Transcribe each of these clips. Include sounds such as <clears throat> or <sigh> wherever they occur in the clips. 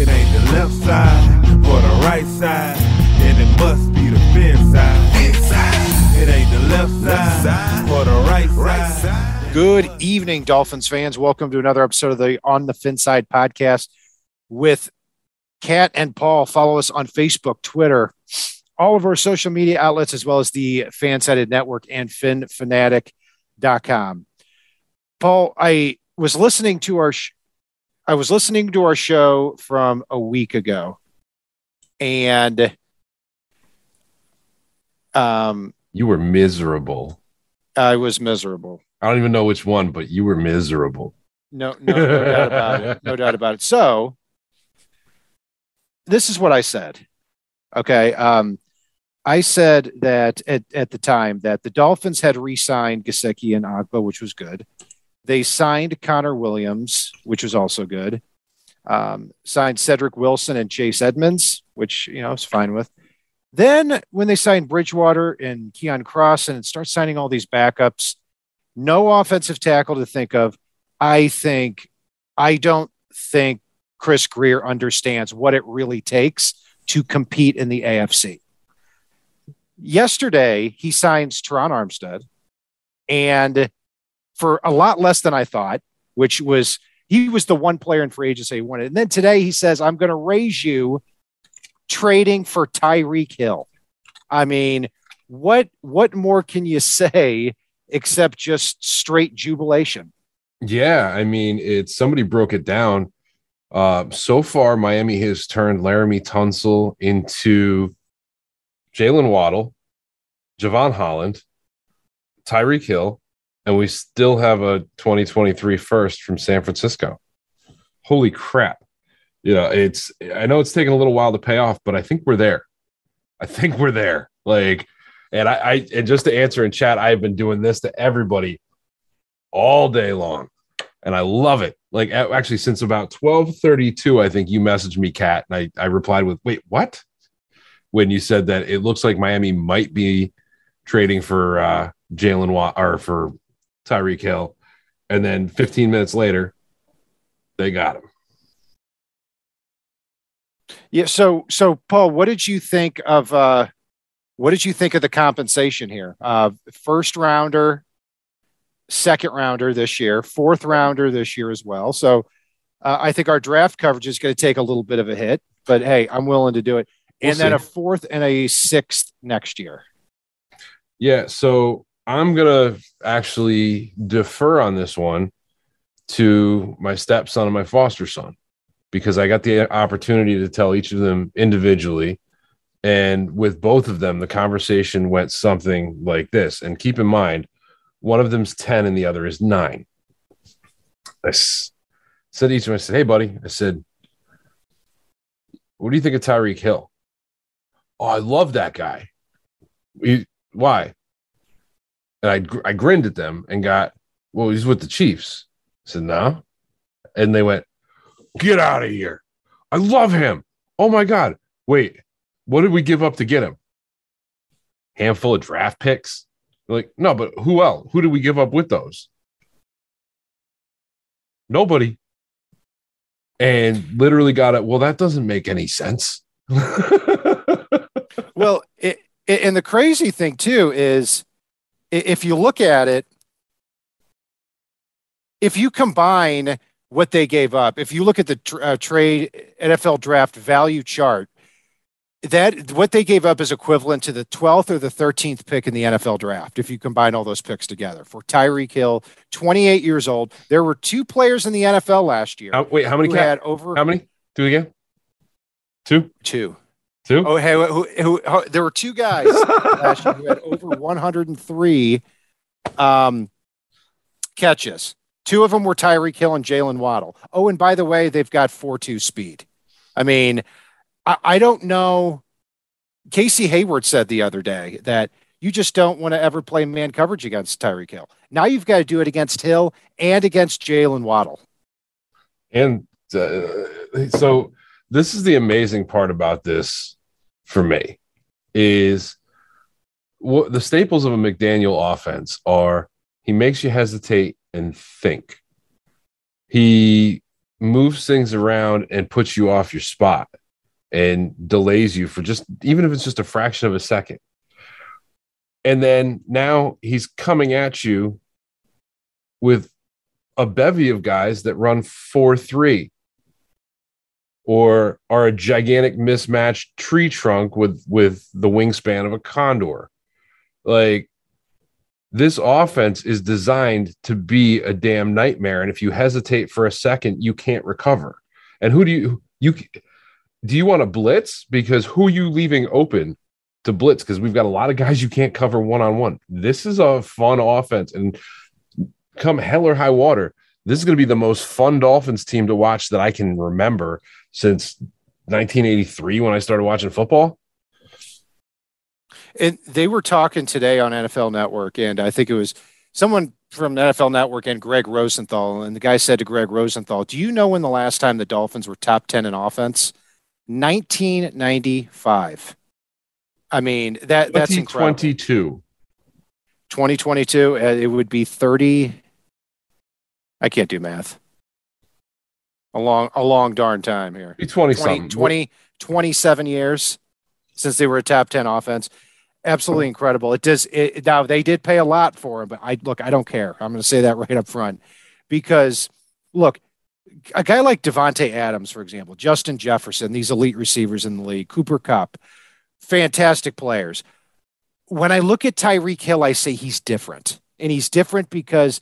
It ain't the left side or the right side, then it must be the fin side. It ain't the left side or the right side. Good evening, Dolphins fans. Welcome to another episode of the On the Fin Side podcast with Kat and Paul. Follow us on Facebook, Twitter, all of our social media outlets, as well as the Fansided Network and FinFanatic.com. Paul, I was listening to our I was listening to our show from a week ago, and um, You were miserable. I was miserable. I don't even know which one, but you were miserable. No, no, no doubt about it. No doubt about it. So, this is what I said. Okay. Um, I said that at, at the time that the Dolphins had re-signed Gesicki and Ogbah, which was good. They signed Connor Williams, which was also good. Um, signed Cedric Wilson and Chase Edmonds, which you know I was fine with. Then when they signed Bridgewater and Keon Cross and start signing all these backups, no offensive tackle to think of. I think I don't think Chris Grier understands what it really takes to compete in the AFC. Yesterday, he signs Terron Armstead, and for a lot less than I thought, which was he was the one player in free agency he wanted. And then today he says, I'm going to raise you trading for Tyreek Hill. I mean, what what more can you say except just straight jubilation? Yeah, I mean, it's somebody broke it down. Uh, so far, Miami has turned Laremy Tunsil into Jaylen Waddle, Jevon Holland, Tyreek Hill, and we still have a 2023 first from San Francisco. Holy crap. You know, it's I know it's taken a little while to pay off, but I think we're there. I think we're there. Like, and I, I and just to answer in chat, I've been doing this to everybody all day long. And I love it. Like actually, since about 1232, I think you messaged me, Kat, and I, I replied with, wait, what? When you said that it looks like Miami might be trading for uh Jalen Watt or for Tyreek Hill. And then 15 minutes later, they got him. Yeah. So, so Paul, what did you think of? uh What did you think of the compensation here? Uh First rounder, second rounder this year, fourth rounder this year as well. So, uh, I think our draft coverage is going to take a little bit of a hit, but hey, I'm willing to do it. We'll and then a fourth and a sixth next year. Yeah, so I'm gonna actually defer on this one to my stepson and my foster son because I got the opportunity to tell each of them individually. And with both of them, the conversation went something like this. And keep in mind, one of them's 10 and the other is nine. I s- said to each of them, I said, Hey, buddy, I said, What do you think of Tyreek Hill? Oh, I love that guy. He, why? And I, I grinned at them and got, well, he's with the Chiefs. I said, no. And they went, get out of here. I love him. Oh my God. Wait, what did we give up to get him? Handful of draft picks? They're like, no, but who else? Who did we give up with those? Nobody. And literally got it. Well, that doesn't make any sense. <laughs> Well, it, and the crazy thing too is if you look at it, if you combine what they gave up, if you look at the tr- uh, trade NFL draft value chart, that what they gave up is equivalent to the 12th or the 13th pick in the NFL draft if you combine all those picks together. For Tyreek Hill, 28 years old, there were two players in the NFL last year wait, how many? had over how many? Do it again. Two? two. Two? Oh, hey, who, who, who, there were two guys <laughs> last year who had over 103 um, catches. Two of them were Tyreek Hill and Jaylen Waddle. Oh, and by the way, they've got 4 2 speed. I mean, I, I don't know. Casey Hayward said the other day that you just don't want to ever play man coverage against Tyreek Hill. Now you've got to do it against Hill and against Jaylen Waddle. And uh, so this is the amazing part about this for me is what the staples of a McDaniel offense are he makes you hesitate and think. He moves things around and puts you off your spot and delays you for just even if it's just a fraction of a second. And then now he's coming at you with a bevy of guys that run 4 3 or are a gigantic mismatched tree trunk with with the wingspan of a condor. Like this offense is designed to be a damn nightmare and if you hesitate for a second you can't recover. And who do you you do you want to blitz because who are you leaving open to blitz because we've got a lot of guys you can't cover one on one. This is a fun offense and come hell or high water, this is going to be the most fun Dolphins team to watch that I can remember since 1983 when I started watching football. And they were talking today on NFL Network, and I think it was someone from NFL Network and Greg Rosenthal. And the guy said to Greg Rosenthal, Do you know when the last time the Dolphins were top 10 in offense? 1995. I mean, that that's incredible. 2022. 2022, uh, it would be 30. I can't do math. A long, a long darn time here. Be 20 something. 20, 27 years since they were a top 10 offense. Absolutely incredible. It does. It, now they did pay a lot for him, but I look. I don't care. I'm going to say that <laughs> right up front because look, a guy like Davante Adams, for example, Justin Jefferson, these elite receivers in the league, Cooper Kupp, fantastic players. When I look at Tyreek Hill, I say he's different, and he's different because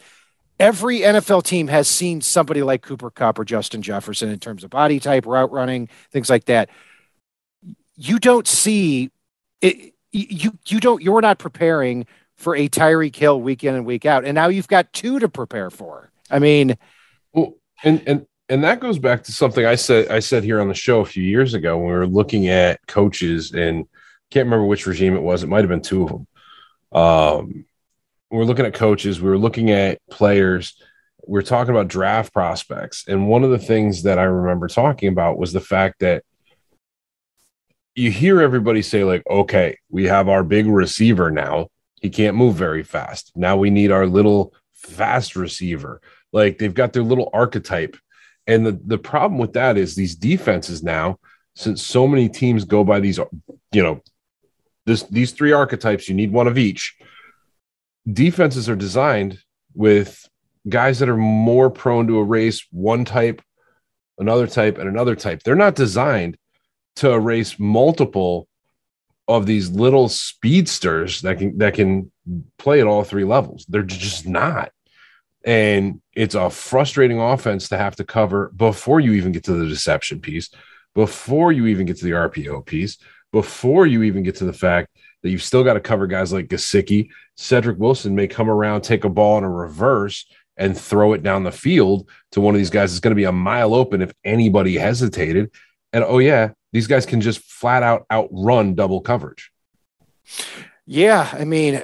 every NFL team has seen somebody like Cooper Kupp or Justin Jefferson in terms of body type, route running, things like that. You don't see it you you don't you're not preparing for a Tyreek Hill week in and week out, and now you've got two to prepare for. I mean, well, and and and that goes back to something I said I said here on the show a few years ago when we were looking at coaches and can't remember which regime it was. It might have been two of them. Um, we're looking at coaches. We were looking at players. We are talking about draft prospects, and one of the things that I remember talking about was the fact that you hear everybody say like okay we have our big receiver now he can't move very fast now we need our little fast receiver like they've got their little archetype and the, the problem with that is these defenses now since so many teams go by these you know this these three archetypes you need one of each defenses are designed with guys that are more prone to erase one type another type and another type they're not designed to erase multiple of these little speedsters that can that can play at all three levels. They're just not. And it's a frustrating offense to have to cover before you even get to the deception piece, before you even get to the RPO piece, before you even get to the fact that you've still got to cover guys like Gesicki. Cedric Wilson may come around, take a ball in a reverse, and throw it down the field to one of these guys. It's going to be a mile open if anybody hesitated. And oh, yeah, these guys can just flat out outrun double coverage. Yeah, I mean,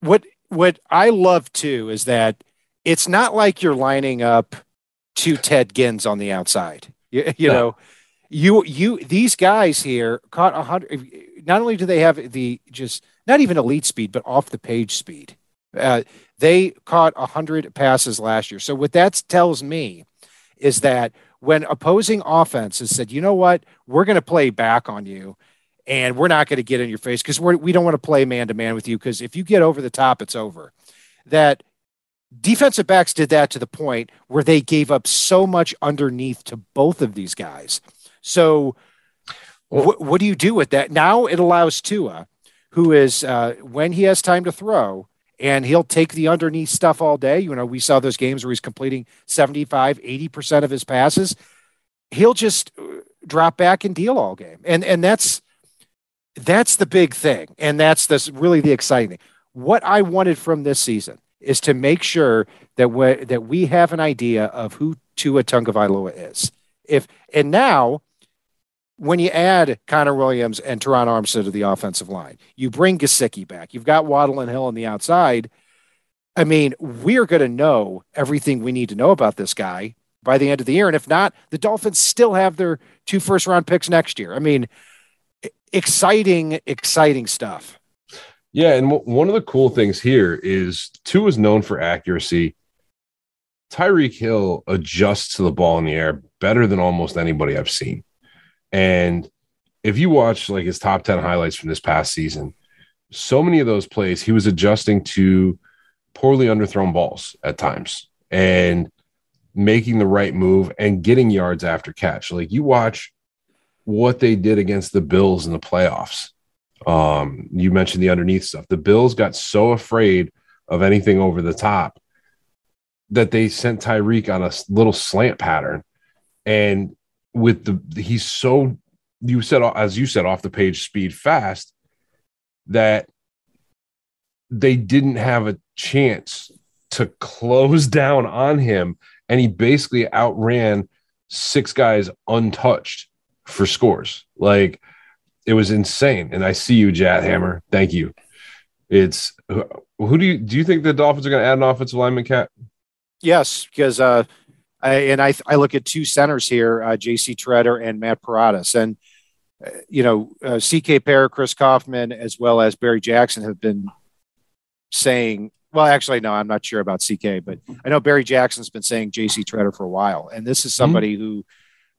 what what I love too is that it's not like you're lining up two Ted Ginns on the outside. You, you no. know, you you these guys here caught a hundred. Not only do they have the just not even elite speed, but off the page speed. Uh, they caught a hundred passes last year. So what that tells me is that when opposing offenses said, you know what, we're going to play back on you and we're not going to get in your face because we don't want to play man to man with you because if you get over the top, it's over. That defensive backs did that to the point where they gave up so much underneath to both of these guys. So, wh- what do you do with that? Now it allows Tua, who is, uh, when he has time to throw, and he'll take the underneath stuff all day. You know, we saw those games where he's completing 75, 80% of his passes. He'll just uh, drop back and deal all game. And and that's that's the big thing. And that's this really the exciting thing. What I wanted from this season is to make sure that we that we have an idea of who Tua Tagovailoa is. If and now when you add Connor Williams and Terron Armstead to the offensive line, you bring Gesicki back. You've got Waddle and Hill on the outside. I mean, we're going to know everything we need to know about this guy by the end of the year. And if not, the Dolphins still have their two first round picks next year. I mean, exciting, exciting stuff. Yeah, and w- one of the cool things here is two is known for accuracy. Tyreek Hill adjusts to the ball in the air better than almost anybody I've seen. And if you watch like his top 10 highlights from this past season, so many of those plays, he was adjusting to poorly underthrown balls at times and making the right move and getting yards after catch. Like you watch what they did against the Bills in the playoffs. Um, you mentioned the underneath stuff. The Bills got so afraid of anything over the top that they sent Tyreek on a little slant pattern. And with the he's so you said as you said off the page speed fast that they didn't have a chance to close <laughs> down on him. And he basically outran six guys untouched for scores. Like it was insane. And i see you jat hammer thank you. It's who do you do you think the dolphins are going to add an offensive lineman cat yes because uh and I, I look at two centers here, uh, J.C. Tretter and Matt Paradis, and uh, you know, uh, C.K. Parrott, Chris Kouffman, as well as Barry Jackson have been saying. Well, actually, no, I'm not sure about C.K., but I know Barry Jackson's been saying J.C. Tretter for a while, and this is somebody mm-hmm. who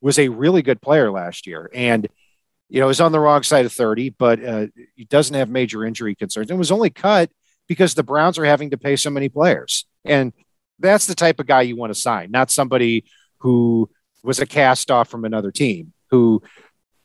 was a really good player last year, and you know, is on the wrong side of 30, but uh, he doesn't have major injury concerns, and was only cut because the Browns are having to pay so many players, and that's the type of guy you want to sign, not somebody who was a cast off from another team who,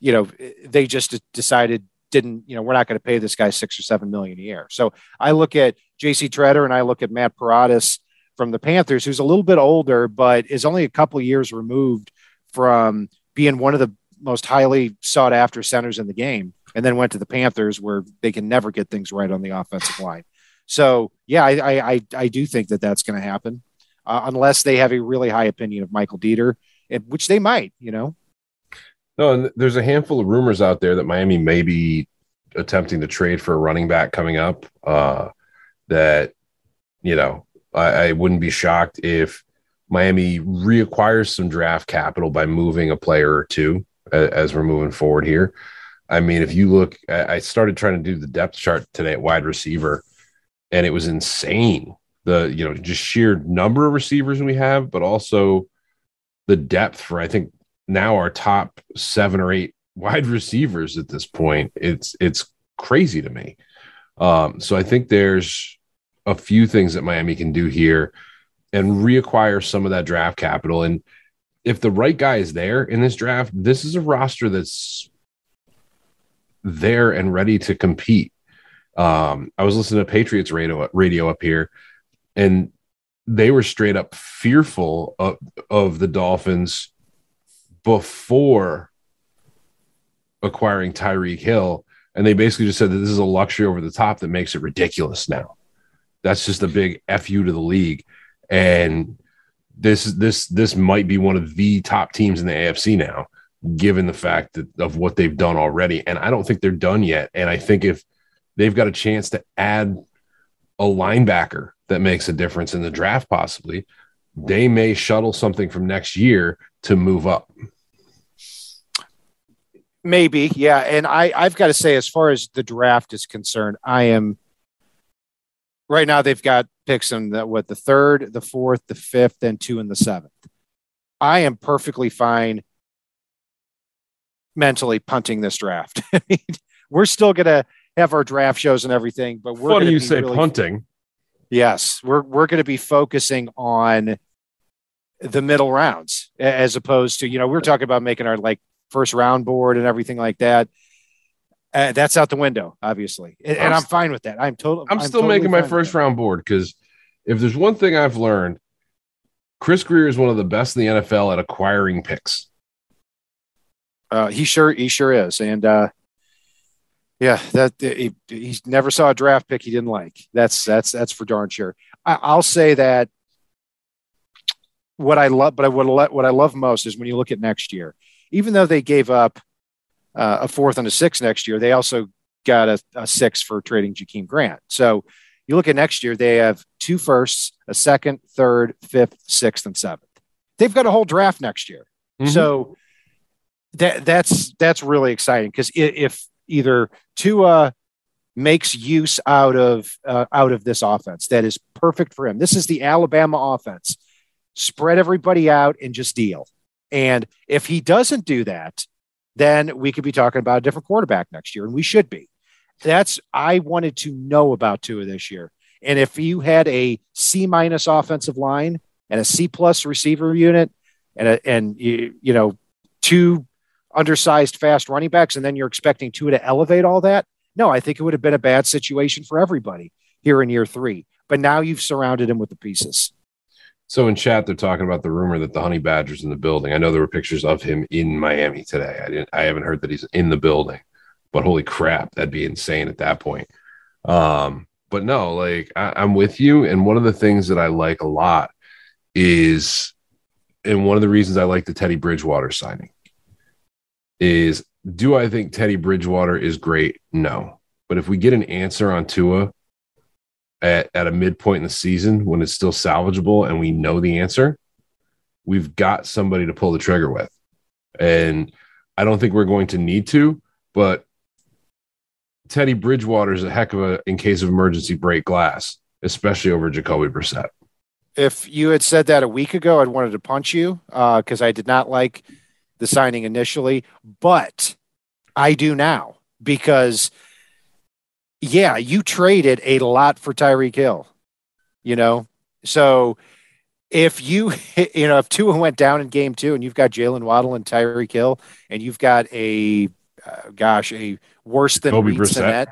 you know, they just decided didn't, you know, we're not going to pay this guy six or seven million a year. So I look at JC Tretter and I look at Matt Paradis from the Panthers, who's a little bit older, but is only a couple years removed from being one of the most highly sought after centers in the game, and then went to the Panthers where they can never get things right on the offensive line. So yeah, I I I do think that that's going to happen, uh, unless they have a really high opinion of Michael Deiter, which they might. You know. No, and there's a handful of rumors out there that Miami may be attempting to trade for a running back coming up. Uh, that you know, I, I wouldn't be shocked if Miami reacquires some draft capital by moving a player or two as, as we're moving forward here. I mean, if you look, I started trying to do the depth chart today at wide receiver and it was insane. The you know just sheer number of receivers we have, but also the depth for I think now our top seven or eight <laughs> wide receivers at this point. It's it's crazy to me. Um, so I think there's a few things that Miami can do here and reacquire some of that draft capital. And if the right guy is there in this draft, this is a roster that's there and ready to compete. Um, I was listening to Patriots radio, radio up here, and they were straight up fearful of, of the Dolphins before acquiring Tyreek Hill. And they basically just said that this is a luxury over the top that makes it ridiculous now. That's just a big FU to the league. And this this this might be one of the top teams in the AFC now, given the fact that of what they've done already. And I don't think they're done yet. And I think if they've got a chance to add a linebacker that makes a difference in the draft, possibly. They may shuttle something from next year to move up. Maybe, yeah. And I, I've got to say, as far as the draft is concerned, I am right now. They've got picks in the what the third, the fourth, the fifth, and two in the seventh. I am perfectly fine mentally punting this draft. <laughs> we're still gonna have our draft shows and everything. But we're funny you say really, punting. Yes, we're we're going to be focusing on the middle rounds as opposed to you know we are talking about making our like first round board and everything like that. Uh, that's out the window, obviously, and, and I'm, fine with that. I'm, total, I'm, I'm still totally making my first round board because if there's one thing I've learned, Chris Greer is one of the best in the NFL at acquiring picks. Uh, he sure he sure is, and uh, yeah, that he, he never saw a draft pick he didn't like. That's that's that's for darn sure. I, I'll say that what I love, but I would let what I love most is when you look at next year. Even though they gave up uh, a fourth and a six next year, they also got a, a six for trading Jakeem Grant. So you look at next year, they have two firsts, a second, third, fifth, sixth, and seventh. They've got a whole draft next year. Mhm. So that that's that's really exciting because if either Tua makes use out of uh, out of this offense, that is perfect for him. This is the Alabama offense. Spread everybody out and just deal. And if he doesn't do that, then we could be talking about a different quarterback next year, and we should be. That's I wanted to know about Tua this year. And if you had a C minus offensive line and a C plus receiver unit, and a, and you, you know two undersized fast running backs, and then you're expecting Tua to elevate all that. No, I think it would have been a bad situation for everybody here in year three. But now you've surrounded him with the pieces. So in chat, they're talking about the rumor that the Honey Badger's in the building. I know there were pictures of him in Miami today. I didn't. I haven't heard that he's in the building, but holy crap, that'd be insane at that point. Um, but no, like I, I'm with you. And one of the things that I like a lot is, and one of the reasons I like the Teddy Bridgewater signing is, do I think Teddy Bridgewater is great? No, but if we get an answer on Tua at, at a midpoint in the season when it's still salvageable and we know the answer, we've got somebody to pull the trigger with. And I don't think we're going to need to, but Teddy Bridgewater is a heck of a, in case of emergency, break glass, especially over Jacoby Brissett. If you had said that a week ago, I'd wanted to punch you uh, because I did not like the signing initially, but I do now because, yeah, you traded a lot for Tyreek Hill, you know? So if you, <laughs> you know, if Tua went down in game two and you've got Jaylen Waddle and Tyreek Hill and you've got a, uh, gosh, a worse than Brissett.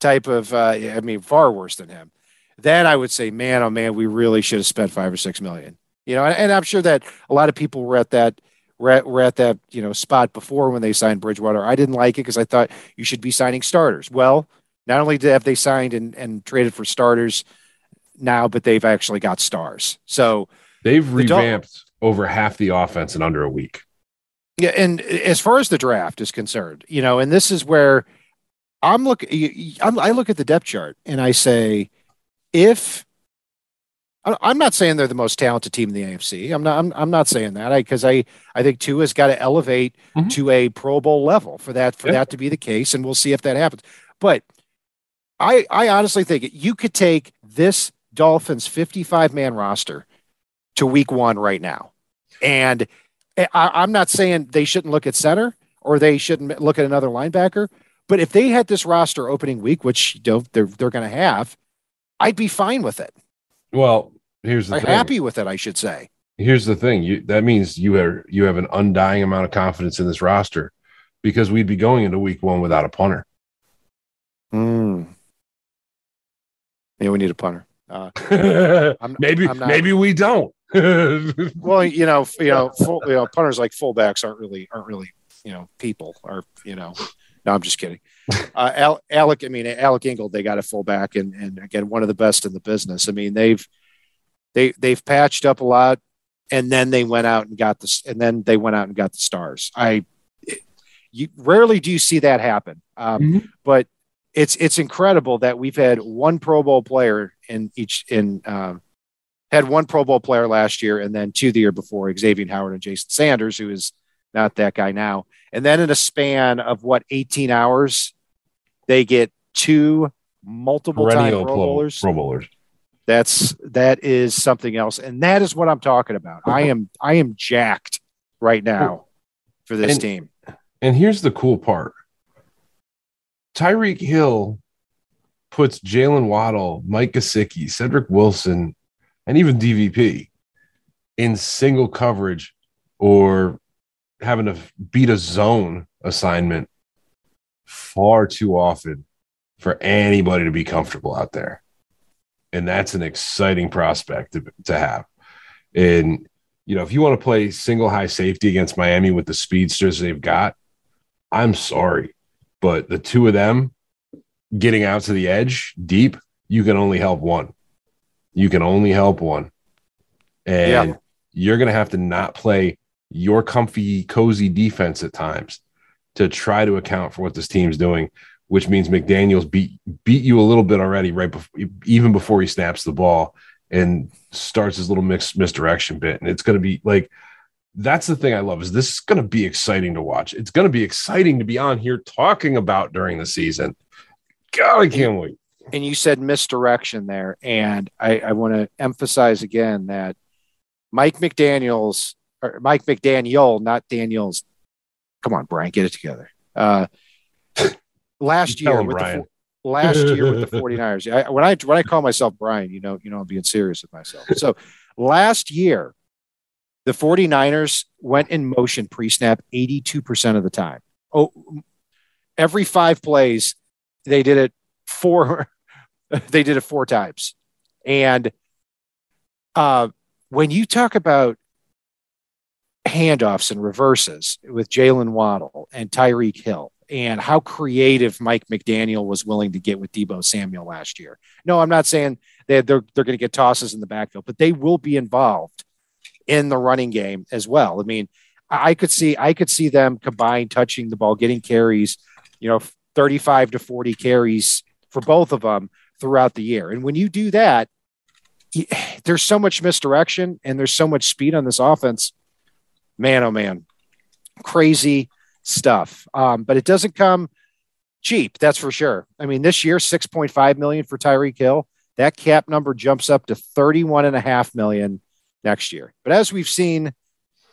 Type of, uh, I mean, far worse than him, then I would say, man, oh man, we really should have spent five or six million. You know, and, and I'm sure that a lot of people were at that were at, were at that you know spot before when they signed Bridgewater. I didn't like it because I thought you should be signing starters. Well, not only did have they signed and, and traded for starters now, but they've actually got stars. So They've The revamped over half the offense in under a week. Yeah, and as far as the draft is concerned, you know, and this is where I'm looking. I'm, look at the depth chart and I say, if I- I'm not saying they're the most talented team in the AFC, I'm not. I'm, I'm not saying that because I, I think two has got to elevate Mhm. to a Pro Bowl level for that for Yeah. that to be the case, and we'll see if that happens. But I, I honestly think you could take this Dolphins 55 man roster to Week One right now, and I, I'm not saying they shouldn't look at center or they shouldn't look at another linebacker. But if they had this roster opening week, which you know, they're they're going to have, I'd be fine with it. Well, here's the happy with it, I should say. here's the thing you that means you are you have an undying amount of confidence in this roster because we'd be going into week one without a punter Mm. Yeah, we need a punter. Uh, <laughs> I'm- maybe I'm not- maybe we don't <laughs> well, you know, you know, full, you know, punters like fullbacks aren't really aren't really you know people are you know. No, I'm just kidding. <laughs> Uh, Al, Alec, I mean, Alec Ingold, they got a fullback, and and again, one of the best in the business. I mean, they've they they've patched up a lot, and then they went out and got this, and then they went out and got the stars. I, you rarely do you see that happen, um, Mhm. but it's it's incredible that we've had one Pro Bowl player in each in um, had one Pro Bowl player last year, and then two the year before, Xavier Howard and Jason Sanders, who is not that guy now. And then in a span of what 18 hours, they get two multiple time perennial pro, Bowlers. pro bowlers That's that is something else, and that is what I'm talking about. I am I am jacked right now for this And- team. and here's the cool part tyreek hill puts jaylen waddle mike Gesicki, cedric wilson and even dvp in single coverage or having to beat a zone assignment far too often for anybody to be comfortable out there. And that's an exciting prospect to, to have. And, you know, if you want to play single high safety against Miami with the speedsters they've got, I'm sorry. But the two of them getting out to the edge deep, you can only help one. you can only help one. And Yeah. you're going to have to not play your comfy, cozy defense at times to try to account for what this team's doing, which means McDaniels beat beat you a little bit already, right before even before he snaps the ball and starts his little mix misdirection bit. And it's going to be like that's the thing I love is this is going to be exciting to watch. It's going to be exciting to be on here talking about during the season. God, I can't wait. and you said misdirection there. And I, I want to emphasize again that Mike McDaniels, or Mike McDaniel, not Daniels. Come on, Brian, get it together. Uh, last year with the Brian. fo- last year with the <laughs> 49ers. I, when I when I call myself Brian, you know, you know I'm being serious with myself. So last year, the 49ers went in motion pre-snap 82% of the time. Oh, every five plays, they did it four <laughs> they did it four times. And uh, when you talk about handoffs and reverses with Jaylen Waddle and Tyreek Hill and how creative Mike McDaniel was willing to get with Deebo Samuel last year. No, I'm not saying that they're, they're going to get tosses in the backfield, but they will be involved in the running game as well. I mean, I I could see I could see them combined touching the ball, getting carries, you know, 35 to 40 carries for both of them throughout the year. And when you do that, <sighs> there's so much misdirection and there's so much speed on this offense. Man, oh man, crazy stuff. Um, but it doesn't come cheap, that's for sure. I mean, this year, 6.5 million for Tyreek Hill. That cap number jumps up to 31 and a half million next year. But as we've seen,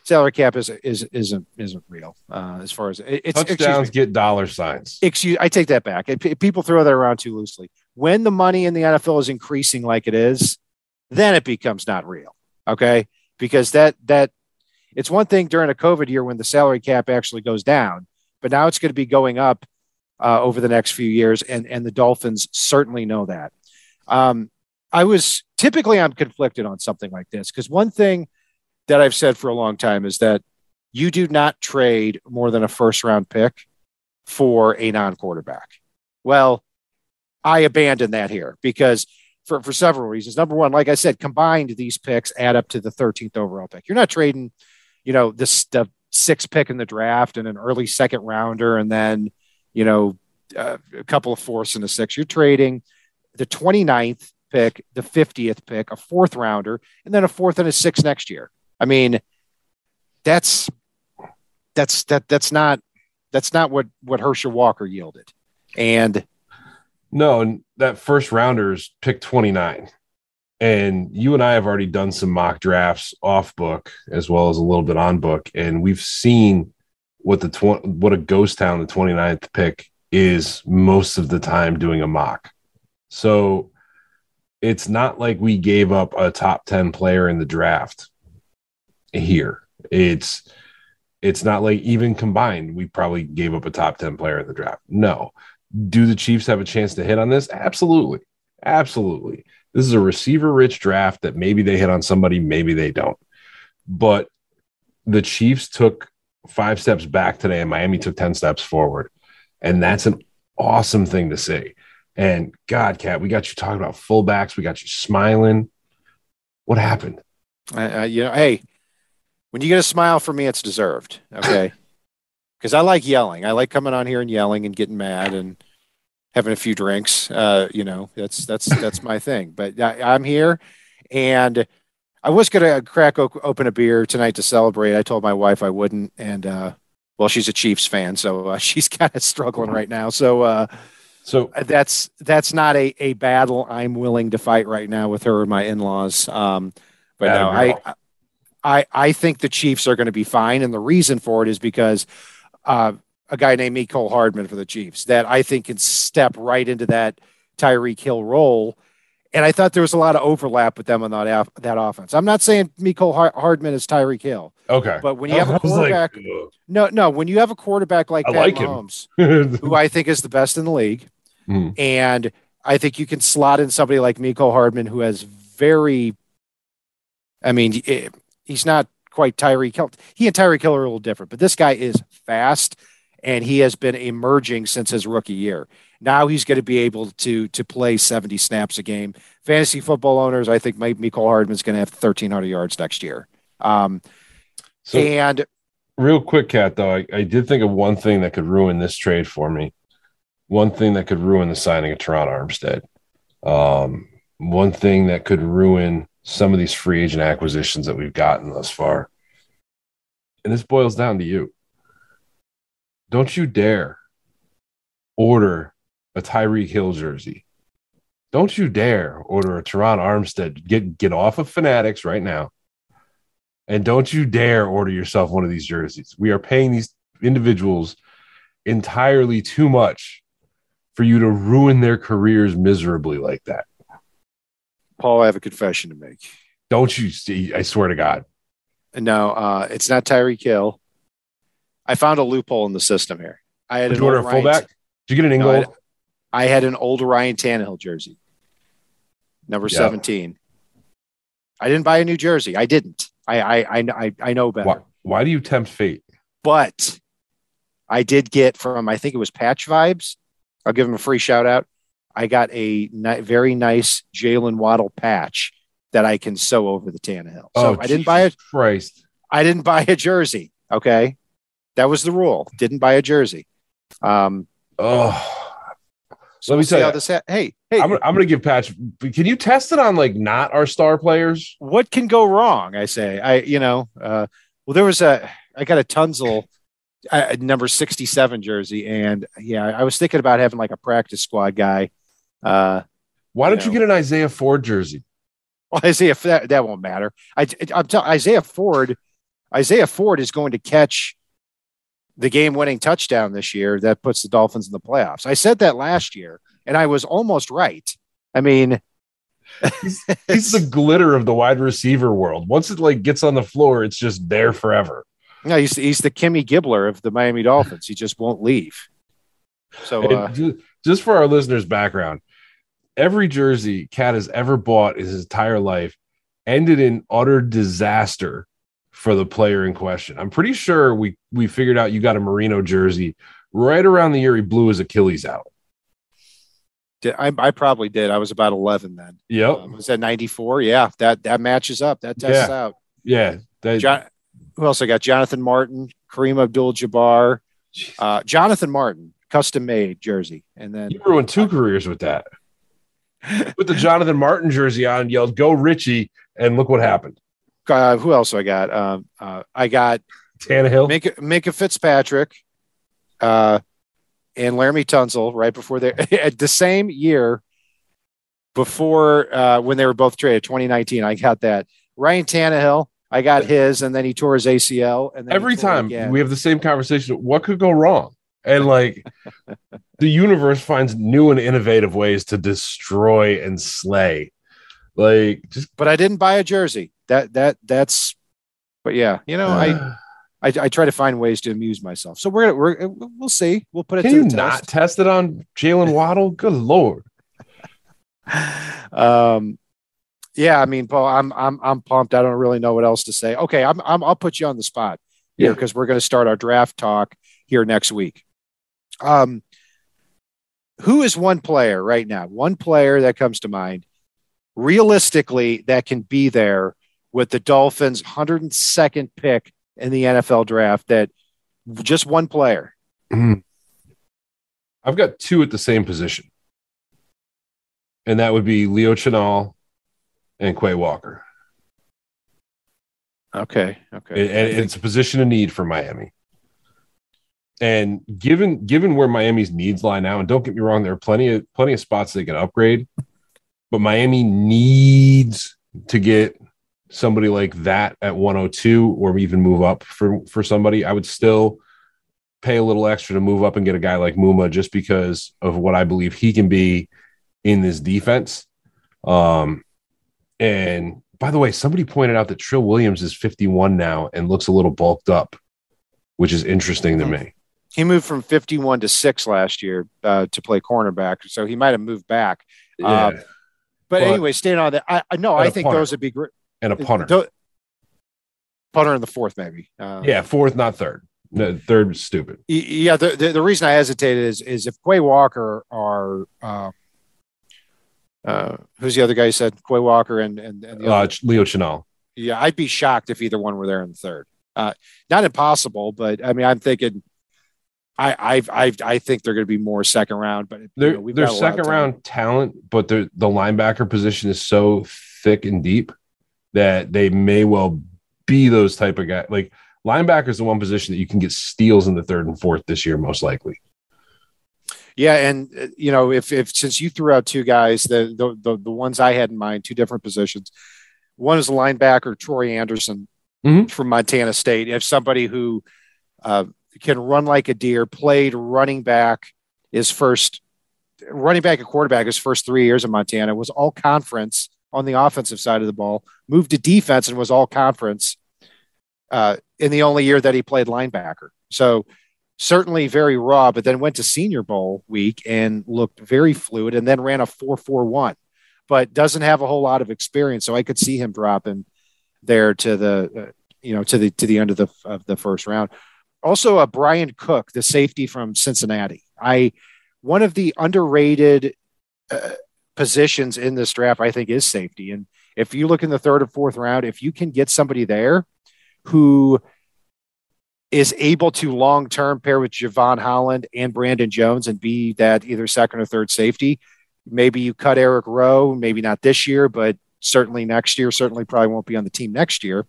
salary cap is is isn't isn't real uh, as far as it- it's excuse me Touchdowns get dollar signs. excuse I take that back. People throw that around too loosely. When the money in the NFL is increasing like it is, then it becomes not real. Okay? Because that that it's one thing during a COVID year when the salary cap actually goes down, but now it's going to be going up uh, over the next few years, and and the Dolphins certainly know that. Um, I was typically I'm conflicted on something like this because one thing that I've said for a long time is that you do not trade more than a first round pick for a non quarterback. Well, I abandon that here because for, for several reasons. Number one, like I said, combined these picks add up to the 13th overall pick. You're not trading, you know, this the sixth pick in the draft and an early second rounder and then, you know, uh, a couple of fourths and a six. You're trading the 29th pick, the 50th pick, a fourth rounder, and then a fourth and a sixth next year. I mean, that's that's that that's not that's not what what Herschel Walker yielded. And No, and that first rounders pick 29. And you and I have already done some mock drafts off book as well as a little bit on book. And we've seen what the tw- what a ghost town the 29th pick is most of the time doing a mock. So it's not like we gave up a top 10 player in the draft here. It's it's not like even combined, we probably gave up a top 10 player in the draft. No. Do the Chiefs have a chance to hit on this? Absolutely. Absolutely. This is a receiver rich draft that maybe they hit on somebody, maybe they don't. But the Chiefs took five steps back today and Miami took 10 steps forward. And that's an awesome thing to see. And God, Cat, we got you talking about fullbacks. We got you smiling. What happened? uh, uh, you know, hey, when you get a smile from me, it's deserved. Okay. <clears throat> Because I like yelling. I like coming on here and yelling and getting mad and having a few drinks. Uh, you know, that's that's that's my thing. But I, I'm here, and I was gonna crack open a beer tonight to celebrate. I told my wife I wouldn't, and uh, well, she's a Chiefs fan, so uh, <laughs> she's kind of struggling right now. So uh, So that's that's not a, a battle I'm willing to fight right now with her and my in-laws. Um, but no. I, I I think the Chiefs are going to be fine, and the reason for it is because uh, a guy named Mecole Hardman for the Chiefs that I think can step right into that Tyreek Hill role. And I thought there was a lot of overlap with them on that that offense. I'm not saying Har- Hardman is Tyreek Hill, okay. but when you have a was like, quarterback, no, no, when you have a quarterback like I Pat like. Mahomes, <laughs> who I think is the best in the league. Hmm. And I think you can slot in somebody like Mecole Hardman, who has very, I mean, eh, he's not quite Tyreek Hill. He and Tyreek Hill are a little different, but this guy is fast and he has been emerging since his rookie year. Now he's going to be able to to play 70 snaps a game. Fantasy football owners, I think Mecole Hardman's going to have 1,300 yards next year. Um, So and real quick, Cat, though, I, I did think of one thing that could ruin this trade for me. One thing that could ruin the signing of Terron Armstead. Um, one thing that could ruin some of these free agent acquisitions that we've gotten thus far. And this boils down to you. Don't you dare order a Tyreek Hill jersey. Don't you dare order a Terron Armstead. Get get off of Fanatics right now. And don't you dare order yourself one of these jerseys. We are paying these individuals entirely too much for you to ruin their careers miserably like that. Paul, I have a confession to make. Don't you see? I swear to God. No, uh, it's not Tyreek Hill. I found a loophole in the system here. I had Did an you order a Ryan- fullback? Did you get an No, Ingold? I had an old Ryan Tannehill jersey, number Yeah. 17. I didn't buy a new jersey. I didn't. I I I, I, I know better. why, why do you tempt fate? But I did get from I think it was Patch Vibes. I'll give him a free shout out. I got a ni- very nice Jaylen Waddle patch that I can sew over the Tannehill. So oh, I didn't buy it. Jesus Christ. I didn't buy a jersey. Okay, that was the rule. Didn't buy a jersey. Um, Oh, so Let me tell you, how this. Ha- hey, hey, I'm, I'm going to give Patch. Can you test it on like not our star players? what can go wrong? I say, I you know, uh, well, there was a I got a Tunsil uh, number sixty seven jersey, and yeah, I was thinking about having like a practice squad guy. Uh, Why don't you No. get an Isaiah Ford jersey? <laughs> well, Isaiah that, that won't matter. I, I'm telling Isaiah Ford. Isaiah Ford is going to catch the game winning touchdown this year that puts the Dolphins in the playoffs. I said that last year, and I was almost right. I mean, He's the glitter of the wide receiver world. Once it like gets on the floor, it's just there forever. no, he's he's the Kimmy Gibbler of the Miami Dolphins. He just won't leave. So uh, just for our listeners' background, every jersey Cat has ever bought in his entire life ended in utter disaster for the player in question. I'm pretty sure we we figured out you got a Marino jersey right around the year he blew his Achilles out. did- I, I probably did. I was about eleven then. Yep. Um, was that ninety four? Yeah, that that matches up. That tests out. yeah. That, John, who else I got? Jonathan Martin, Kareem Abdul-Jabbar, uh, Jonathan Martin, custom made jersey, and then you ruined two careers with that. <laughs> Put the Jonathan Martin jersey on, yelled "Go Richie," and look what happened. Uh, who else I got? Um, uh, I got Tannehill. Minkah, Minkah Fitzpatrick, uh, and Laremy Tunsil right before they <laughs> at the same year before uh, when they were both traded, 2019. I got that Ryan Tannehill. I got his, and then he tore his ACL. And then every time we have the same conversation what could go wrong and like <laughs> the universe finds new and innovative ways to destroy and slay like just but I didn't buy a jersey. That that that's. But yeah, you know, I, I I try to find ways to amuse myself. So we're we're we'll see. We'll put it can to you the not test. test it on jaylen <laughs> waddle good lord um yeah i mean paul i'm i'm i'm pumped i don't really know what else to say okay i'm, I'm i'll put you on the spot here Yeah. because we're going to start our draft talk here next week um who is one player right now one player that comes to mind realistically that can be there with the dolphins 102nd pick in the nfl draft that just one player. Mm. I've got two at the same position. And that would be leo chenal and quay walker. Okay okay. And, and it's a position of need for Miami. And given given where Miami's needs lie now, and don't get me wrong, there are plenty of plenty of spots they can upgrade, but Miami needs to get somebody like that at 102 or even move up for for somebody. I would still pay a little extra to move up and get a guy like Muma just because of what I believe he can be in this defense. Um, and by the way, somebody pointed out that Trill Williams is 51 now and looks a little bulked up, which is interesting to me. he moved from 51 to 6 last year uh, to play cornerback so he might have moved back Yeah. Uh, but, But- anyway staying on that i, I no i think punter. those would be great and a punter. Tho- punter in the fourth maybe uh, yeah, fourth, not third. No, third is stupid. Yeah, the, the, the reason I hesitated is is if Quay Walker are uh, uh, who's the other guy you said Quay Walker and and, and uh, Leo Chenal. Yeah, I'd be shocked if either one were there in the third. Uh, not impossible, but I mean, I'm thinking. I I I, I think they're going to be more second round, but they're you know, they're second round talent, but the the linebacker position is so thick and deep that they may well be those type of guys. Like linebacker is the one position that you can get steals in the third and fourth this year, most likely. Yeah, and uh, you know, if if since you threw out two guys, the the the, the ones I had in mind, two different positions. One is a linebacker, Troy Andersen mm-hmm. from Montana State. If somebody who uh, can run like a deer, played running back his first running back and quarterback his first three years in Montana, was all conference on the offensive side of the ball, moved to defense and was all conference uh, in the only year that he played linebacker. So certainly very raw, but then went to Senior Bowl week and looked very fluid and then ran a 4 4 1, but doesn't have a whole lot of experience. So I could see him dropping there to the, uh, you know, to the, to the end of the, of the first round. Also, a Bryan Cook, the safety from Cincinnati. I, one of the underrated uh, positions in this draft, I think, is safety. And if you look in the third or fourth round, if you can get somebody there who is able to long term pair with Jevon Holland and Brandon Jones and be that either second or third safety. Maybe you cut Eric Rowe, maybe not this year, but certainly next year. Certainly, probably won't be on the team next year.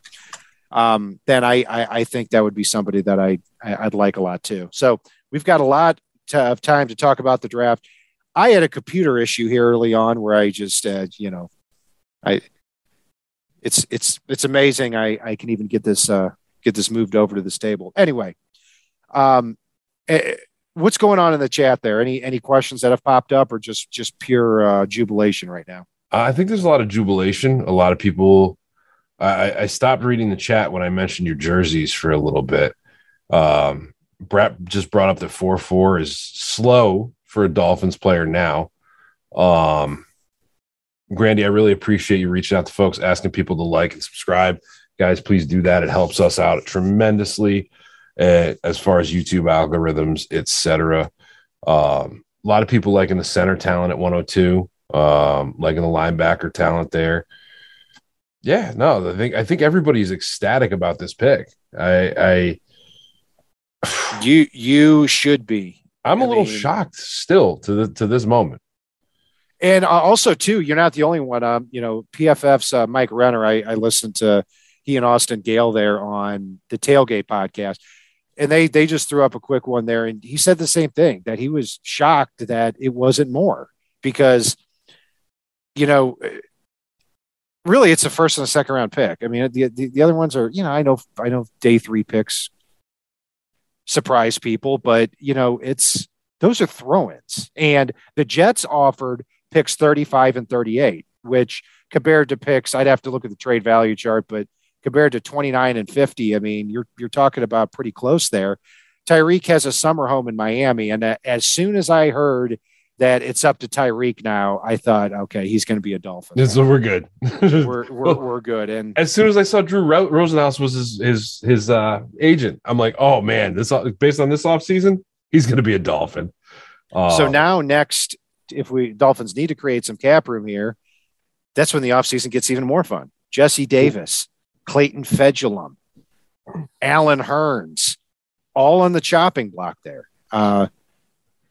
Um, then I, I, I think that would be somebody that I, I would like a lot too. So we've got a lot to, of time to talk about the draft. I had a computer issue here early on where I just uh, you know I it's it's it's amazing I I can even get this uh, get this moved over to this table. Anyway, um, eh, what's going on in the chat there? Any any questions that have popped up, or just just pure uh, jubilation right now? I think there's a lot of jubilation. A lot of people. I, I stopped reading the chat when I mentioned your jerseys for a little bit. Um, Brett just brought up that four four is slow for a Dolphins player now. Um, Grandy, I really appreciate you reaching out to folks, asking people to like and subscribe guys, please do that. It helps us out tremendously uh, as far as YouTube algorithms, etc. Um, a lot of people liking the center talent at 102, um, liking the linebacker talent there. Yeah, no, I think I think everybody's ecstatic about this pick. I, I you you should be. I'm a little shocked still to the to this moment. And uh, also, too, you're not the only one. Um, you know, PFF's uh, Mike Renner. I, I listened to he and Austin Gayle there on the Tailgate podcast. And they they just threw up a quick one there, and he said the same thing that he was shocked that it wasn't more because, you know, really it's a first and a second round pick. I mean, the, the, the other ones are, you know, I know I know day three picks surprise people, but you know, it's those are throw-ins. And the Jets offered picks 35 and 38, which compared to picks, I'd have to look at the trade value chart, but compared to 29 and 50, I mean, you're you're talking about pretty close there. Tyreek has a summer home in Miami, and uh, as soon as I heard that it's up to Tyreek now, I thought, okay, he's going to be a Dolphin. So we're good. we're, <laughs> we're, we're good. And as soon as I saw Drew Rosenhaus was his his his uh, agent, I'm like, oh man, this based on this offseason, he's going to be a Dolphin. Uh, so now next, if we Dolphins need to create some cap room here, that's when the offseason gets even more fun. Jesse Davis, Clayton Fejedelem, Allen Hurns, all on the chopping block there. Uh,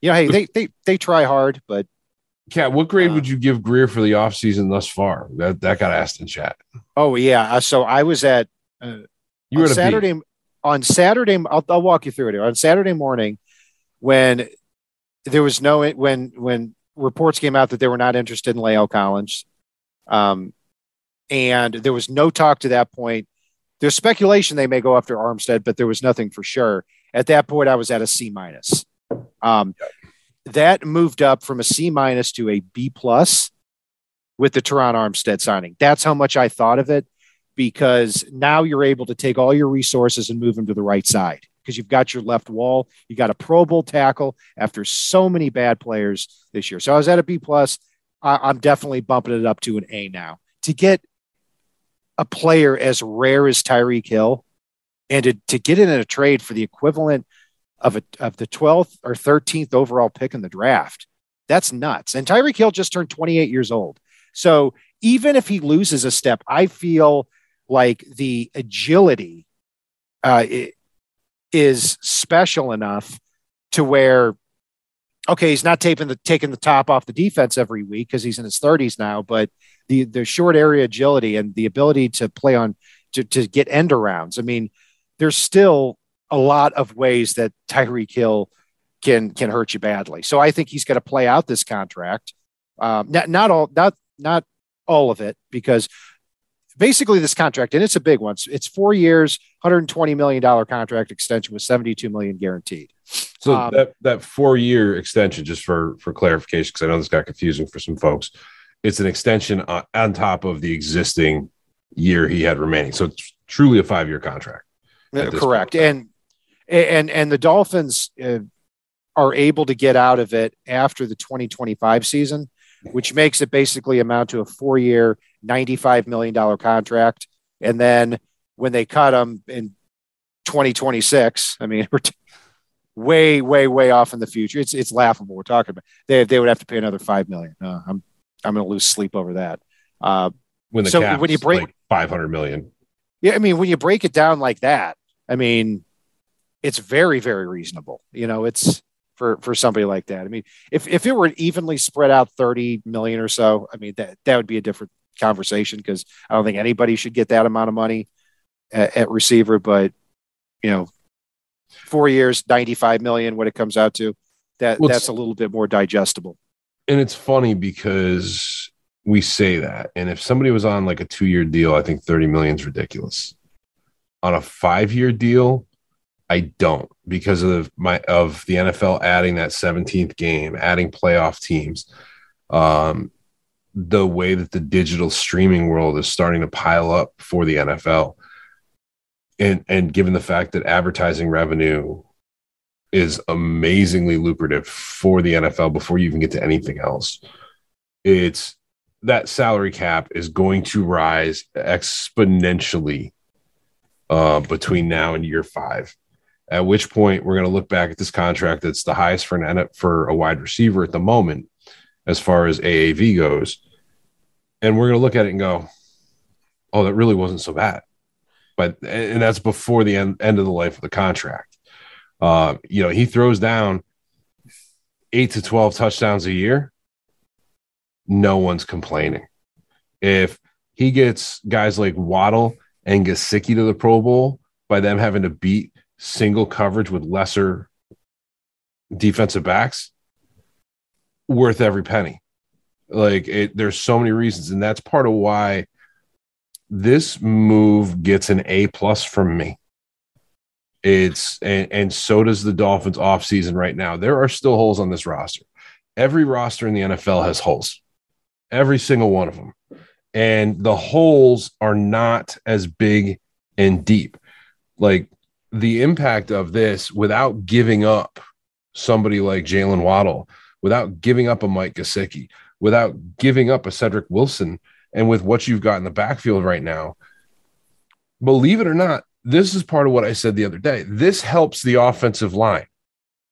you know, hey, they they they try hard, but Cat, what grade uh, would you give Grier for the offseason thus far? That that got asked in chat. Oh yeah, uh, so I was at uh, you were on Saturday on Saturday. I'll, I'll walk you through it. here. On Saturday morning, when there was no when when reports came out that they were not interested in La'el Collins, um, and there was no talk to that point. There's speculation they may go after Armstead, but there was nothing for sure. At that point, I was at a C minus. Um, that moved up from a C minus to a B plus with the Terron Armstead signing. That's how much I thought of it because now you're able to take all your resources and move them to the right side because you've got your left wall. You got a Pro Bowl tackle after so many bad players this year. So I was at a B plus. I'm definitely bumping it up to an A now. To get a player as rare as Tyreek Hill and to, to get it in a trade for the equivalent of a, of the 12th or 13th overall pick in the draft, that's nuts. And Tyreek Hill just turned 28 years old. So even if he loses a step, I feel like the agility uh, is special enough to where okay, he's not taking the taking the top off the defense every week because he's in his 30s now, but the the short area agility and the ability to play on to, to get end arounds. I mean, there's still a lot of ways that Tyreek Hill can can hurt you badly. So I think he's going to play out this contract. Um, not not all not not all of it because basically this contract and it's a big one. It's four years, 120 million dollar contract extension with 72 million guaranteed. So um, that that four year extension, just for for clarification, because I know this got confusing for some folks, it's an extension on, on top of the existing year he had remaining. So it's truly a five year contract. Correct, and and and the Dolphins uh, are able to get out of it after the 2025 season, which makes it basically amount to a four year, $95 million contract. And then when they cut him in 2026, I mean, <laughs> we're t- way, way, way off in the future. It's it's laughable. We're talking about they they would have to pay another five million. Uh, I'm I'm going to lose sleep over that. Uh, when the so when you break like 500 million, yeah, I mean when you break it down like that, I mean it's very very reasonable. You know, it's for for somebody like that. I mean, if if it were evenly spread out 30 million or so, I mean that that would be a different conversation because I don't think anybody should get that amount of money at, at receiver. But you know, four years, 95 million, what it comes out to, that well, that's a little bit more digestible. And it's funny because we say that. And if somebody was on like a two year deal, I think 30 million is ridiculous. On a five year deal, I don't because of my of the NFL adding that 17th game, adding playoff teams. Um, the way that the digital streaming world is starting to pile up for the NFL and and given the fact that advertising revenue is amazingly lucrative for the NFL before you even get to anything else. It's that salary cap is going to rise exponentially uh, between now and year five. At which point we're going to look back at this contract that's the highest for an for a wide receiver at the moment, as far as AAV goes, and we're going to look at it and go, "Oh, that really wasn't so bad." but and that's before the end, end of the life of the contract. Uh, you know, he throws down eight to 12 touchdowns a year. No one's complaining. If he gets guys like Waddle and Gesicki to the Pro Bowl by them having to beat single coverage with lesser defensive backs, worth every penny. Like it, there's so many reasons, and that's part of why this move gets an A plus from me. It's and, and so does the Dolphins offseason right now. There are still holes on this roster. Every roster in the NFL has holes. Every single one of them. And the holes are not as big and deep. Like the impact of this without giving up somebody like Jaylen Waddle, without giving up a Mike Gesicki, without giving up a Cedric Wilson, and with what you've got in the backfield right now, believe it or not, this is part of what I said the other day. This helps the offensive line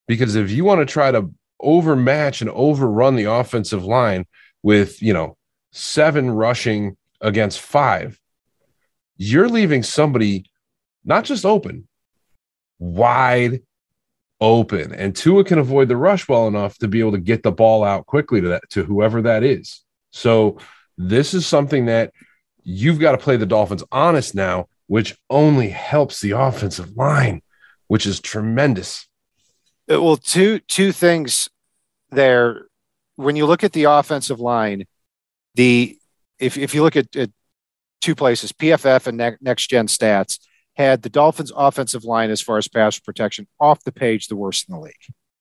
because if you want to try to overmatch and overrun the offensive line with, you know, seven rushing against five, you're leaving somebody not just open, wide open. And Tua can avoid the rush well enough to be able to get the ball out quickly to that to whoever that is. So this is something that you've got to play the Dolphins honest now, which only helps the offensive line, which is tremendous. Uh, well, two two things there. When you look at the offensive line, the if if you look at, at two places, PFF and ne- Next Gen Stats had the Dolphins' offensive line as far as pass protection off the page the worst in the league.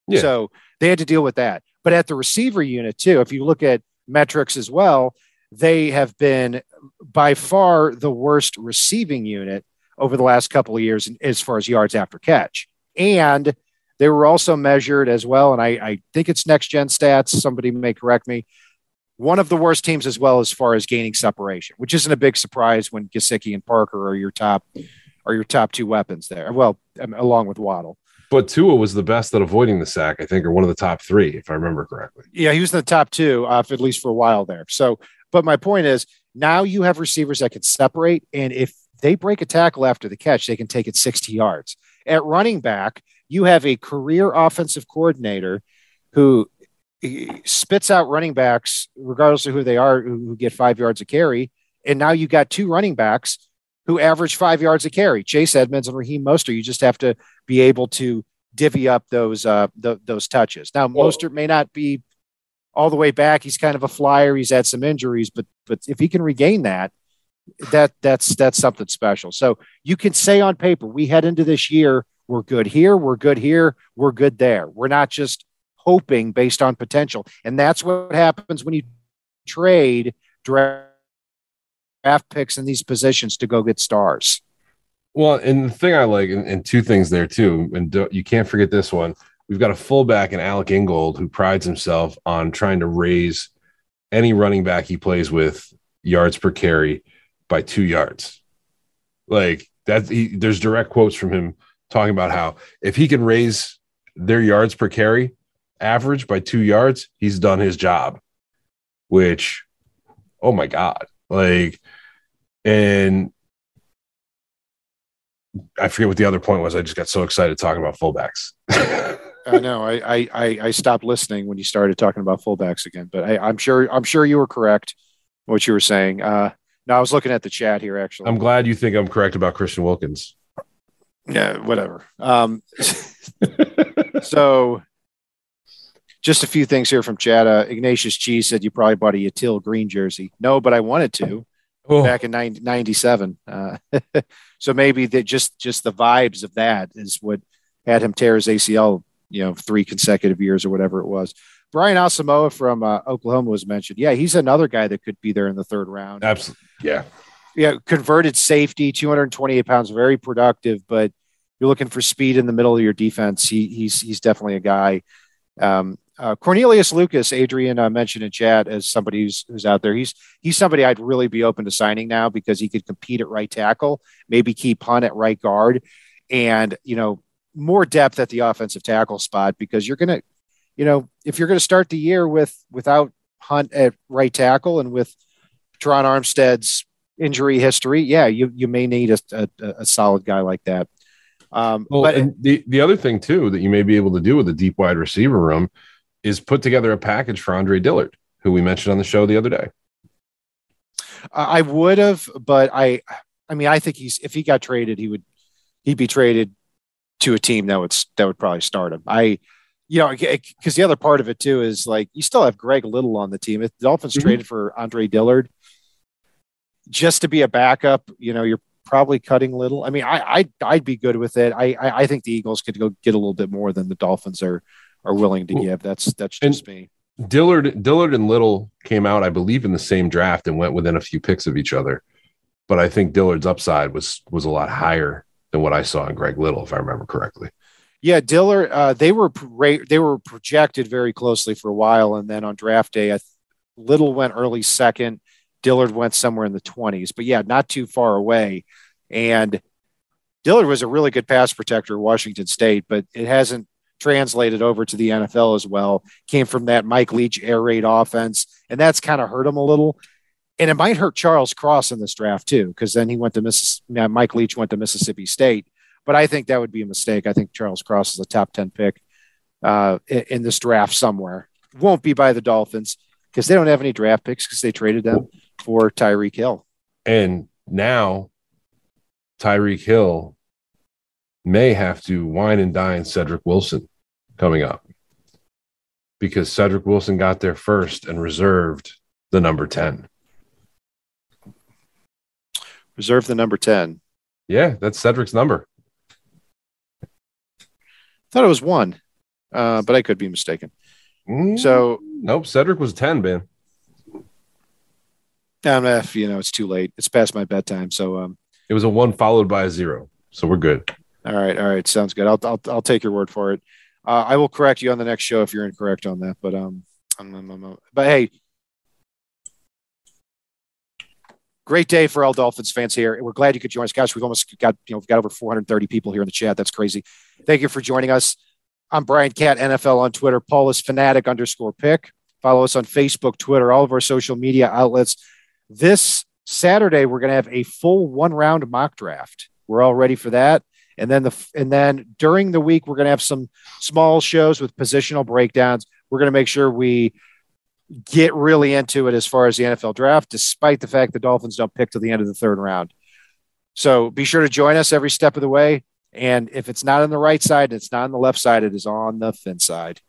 Yeah. So they had to deal with that. But at the receiver unit too, if you look at metrics as well, they have been by far the worst receiving unit over the last couple of years as far as yards after catch. And they were also measured as well. And I, I think it's next gen stats. Somebody may correct me. One of the worst teams as well as far as gaining separation, which isn't a big surprise when Gesicki and Parker are your top are your top two weapons there. Well, along with Waddle. But Tua was the best at avoiding the sack, I think, or one of the top three, if I remember correctly. Yeah, he was in the top two, uh, at least for a while there. So, but my point is now you have receivers that can separate, and if they break a tackle after the catch, they can take it 60 yards. At running back, you have a career offensive coordinator who spits out running backs, regardless of who they are, who get five yards a carry. And now you've got two running backs who average five yards a carry. Chase Edmonds and Raheem Mostert. You just have to be able to divvy up those uh, the, those touches. Now well, Mostert may not be all the way back. He's kind of a flyer. He's had some injuries, but but if he can regain that, that that's that's something special. So you can say on paper, we head into this year, we're good here, we're good here, we're good there. We're not just hoping based on potential, and that's what happens when you trade draft draft picks in these positions to go get stars. Well, and the thing I like, and, and two things there too, and you can't forget this one. We've got a fullback in Alec Ingold who prides himself on trying to raise any running back he plays with yards per carry by two yards. Like that, he, there's direct quotes from him talking about how if he can raise their yards per carry average by two yards, he's done his job. Which, oh my god, like, and I forget what the other point was. I just got so excited talking about fullbacks. <laughs> I know. I, I I stopped listening when you started talking about fullbacks again, but I, am sure I'm sure you were correct what you were saying. Uh, now I was looking at the chat here. Actually, I'm glad you think I'm correct about Christian Wilkins. Yeah, whatever. Um, <laughs> so just a few things here from chat. Uh, Ignatius Cheese said you probably bought a Yatil Green jersey. No, but I wanted to oh. back in 90, 97. Uh, <laughs> so maybe that just just the vibes of that is what had him tear his ACL, you know, three consecutive years or whatever it was. Brian Asamoah from uh, Oklahoma was mentioned. Yeah, he's another guy that could be there in the third round. Absolutely. Yeah. Yeah. Converted safety, 228 pounds, very productive, but you're looking for speed in the middle of your defense. He, he's, he's definitely a guy. Um, uh, Cornelius Lucas, Adrian uh, mentioned in chat as somebody who's, who's out there. He's he's somebody I'd really be open to signing now because he could compete at right tackle, maybe keep Hunt at right guard, and you know more depth at the offensive tackle spot because you're gonna, you know, if you're gonna start the year with without Hunt at right tackle and with Terron Armstead's injury history, yeah, you you may need a, a, a solid guy like that. Um, well, but the the other thing too that you may be able to do with a deep wide receiver room is put together a package for Andre Dillard, who we mentioned on the show the other day. I would have, but I, I mean, I think he's if he got traded, he would he'd be traded to a team that would that would probably start him. I, you know, because the other part of it too is like you still have Greg Little on the team. If the Dolphins mm-hmm. traded for Andre Dillard just to be a backup, you know, you're probably cutting Little. I mean, I I'd, I'd be good with it. I, I I think the Eagles could go get a little bit more than the Dolphins are are willing to give. That's that's just and me. Dillard Dillard and Little came out, I believe, in the same draft and went within a few picks of each other. But I think Dillard's upside was was a lot higher than what I saw in Greg Little, if I remember correctly. Yeah, Dillard. Uh, they were they were projected very closely for a while, and then on draft day, Little went early second. Dillard went somewhere in the twenties, but yeah, not too far away. And Dillard was a really good pass protector at Washington State, but it hasn't translated over to the NFL as well. Came from that Mike Leach air raid offense, and that's kind of hurt him a little. And it might hurt Charles Cross in this draft too, because then he went to Mississippi. Mike Leach went to Mississippi State, but I think that would be a mistake. I think Charles Cross is a top ten pick uh, in this draft somewhere. Won't be by the Dolphins because they don't have any draft picks because they traded them for Tyreek Hill. And now Tyreek Hill may have to wine and dine Cedric Wilson coming up because Cedric Wilson got there first and reserved the number 10. Reserve the number 10. Yeah, that's Cedric's number. I thought it was one, uh, but I could be mistaken. Mm, so, nope, Cedric was 10, man. Um, if, you know, it's too late. It's past my bedtime. So, um, it was a one followed by a zero. So we're good. All right, all right, sounds good. I'll I'll, I'll take your word for it. Uh, I will correct you on the next show if you're incorrect on that. But um, but hey, great day for all Dolphins fans here. We're glad you could join us, guys. We've almost got you know we've got over 430 people here in the chat. That's crazy. Thank you for joining us. I'm Brian Cat NFL on Twitter. Paul is fanatic underscore pick. Follow us on Facebook, Twitter, all of our social media outlets. This Saturday we're going to have a full one round mock draft. We're all ready for that. And then the and then during the week we're going to have some small shows with positional breakdowns. We're going to make sure we get really into it as far as the NFL draft, despite the fact the Dolphins don't pick to the end of the third round. So be sure to join us every step of the way. And if it's not on the right side, it's not on the left side, it is on the thin side.